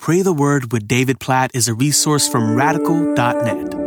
Pray the Word with David Platt is a resource from radical.net.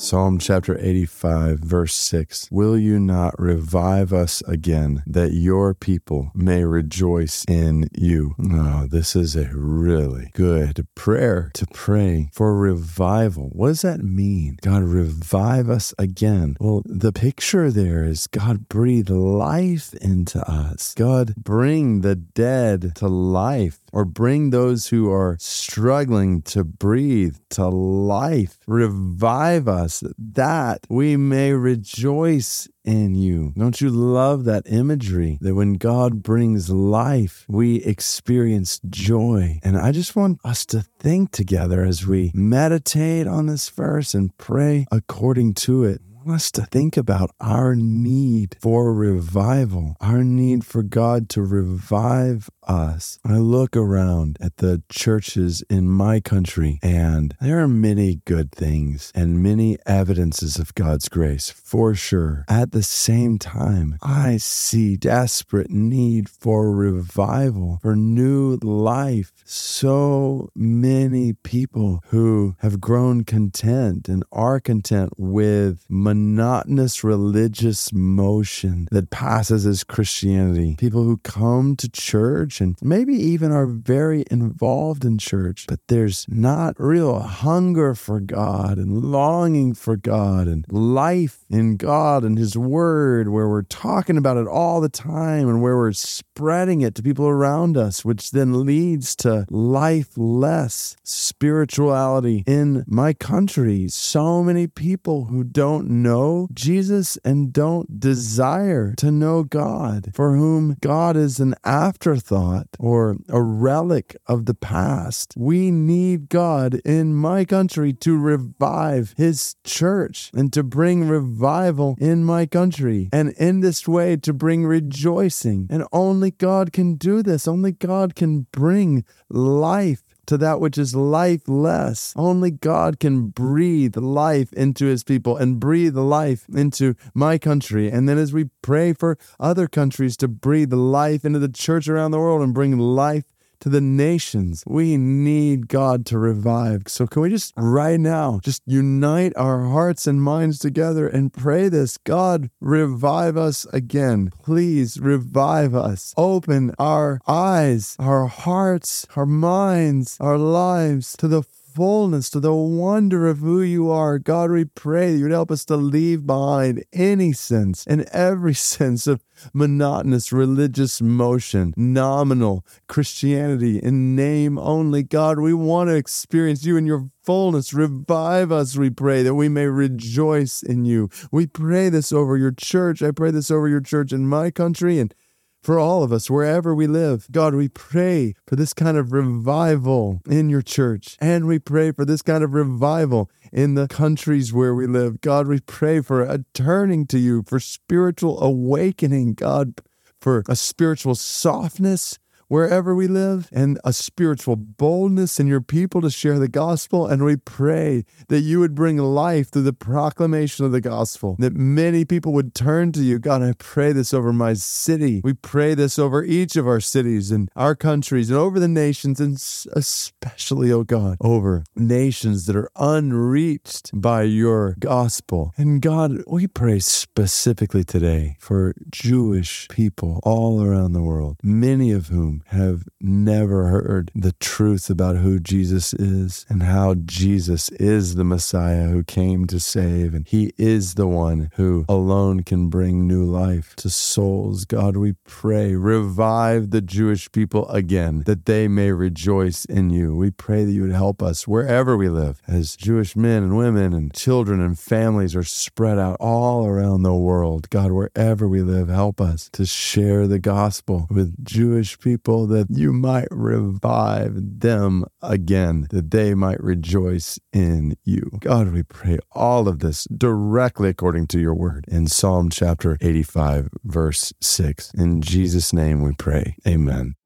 Psalm chapter 85, verse 6 Will you not revive us again, that your people may rejoice in you? Oh, this is a really good prayer to pray for revival. What does that mean? God, revive us again. Well, the picture there is God breathe life into us. God, bring the dead to life or bring those who are struggling to breathe to life. Revive us that we may rejoice in you. Don't you love that imagery that when God brings life, we experience joy? And I just want us to think together as we meditate on this verse and pray according to it us to think about our need for revival, our need for God to revive us. I look around at the churches in my country, and there are many good things and many evidences of God's grace, for sure. At the same time, I see desperate need for revival, for new life. So many people who have grown content and are content with monotonous religious motion that passes as Christianity. People who come to church and maybe even are very involved in church, but there's not real hunger for God and longing for God and life in God and His Word, where we're talking about it all the time and where we're spreading it to people around us, which then leads to lifeless spirituality in my country. So many people who don't know Jesus and don't desire to know God, for whom God is an afterthought or a relic of the past. We need God in my country to revive His church and to bring revival in my country, and in this way to bring rejoicing. And only God can do this. Only God can bring life to that which is lifeless. Only God can breathe life into his people and breathe life into my country. And then as we pray for other countries to breathe life into the church around the world and bring life to the nations. We need God to revive. So, can we just right now just unite our hearts and minds together and pray this? God, revive us again. Please revive us. Open our eyes, our hearts, our minds, our lives to the fullness, to the wonder of who you are. God, we pray that you would help us to leave behind any sense and every sense of monotonous religious motion, nominal Christianity in name only. God, we want to experience you in your fullness. Revive us, we pray, that we may rejoice in you. We pray this over your church. I pray this over your church in my country and for all of us, wherever we live. God, we pray for this kind of revival in your church. And we pray for this kind of revival in the countries where we live. God, we pray for a turning to you, for spiritual awakening, God, for a spiritual softness wherever we live and a spiritual boldness in your people to share the gospel. And we pray that you would bring life through the proclamation of the gospel, that many people would turn to you. God, I pray this over my city. We pray this over each of our cities and our countries and over the nations, and especially, oh God, over nations that are unreached by your gospel. And God, we pray specifically today for Jewish people all around the world, many of whom have never heard the truth about who Jesus is and how Jesus is the Messiah who came to save, and He is the one who alone can bring new life to souls. God, we pray, revive the Jewish people again, that they may rejoice in you. We pray that you would help us wherever we live, as Jewish men and women and children and families are spread out all around the world. God, wherever we live, help us to share the gospel with Jewish people people that you might revive them again, that they might rejoice in you. God, we pray all of this directly according to your word in Psalm chapter 85, verse 6. In Jesus' name we pray. Amen.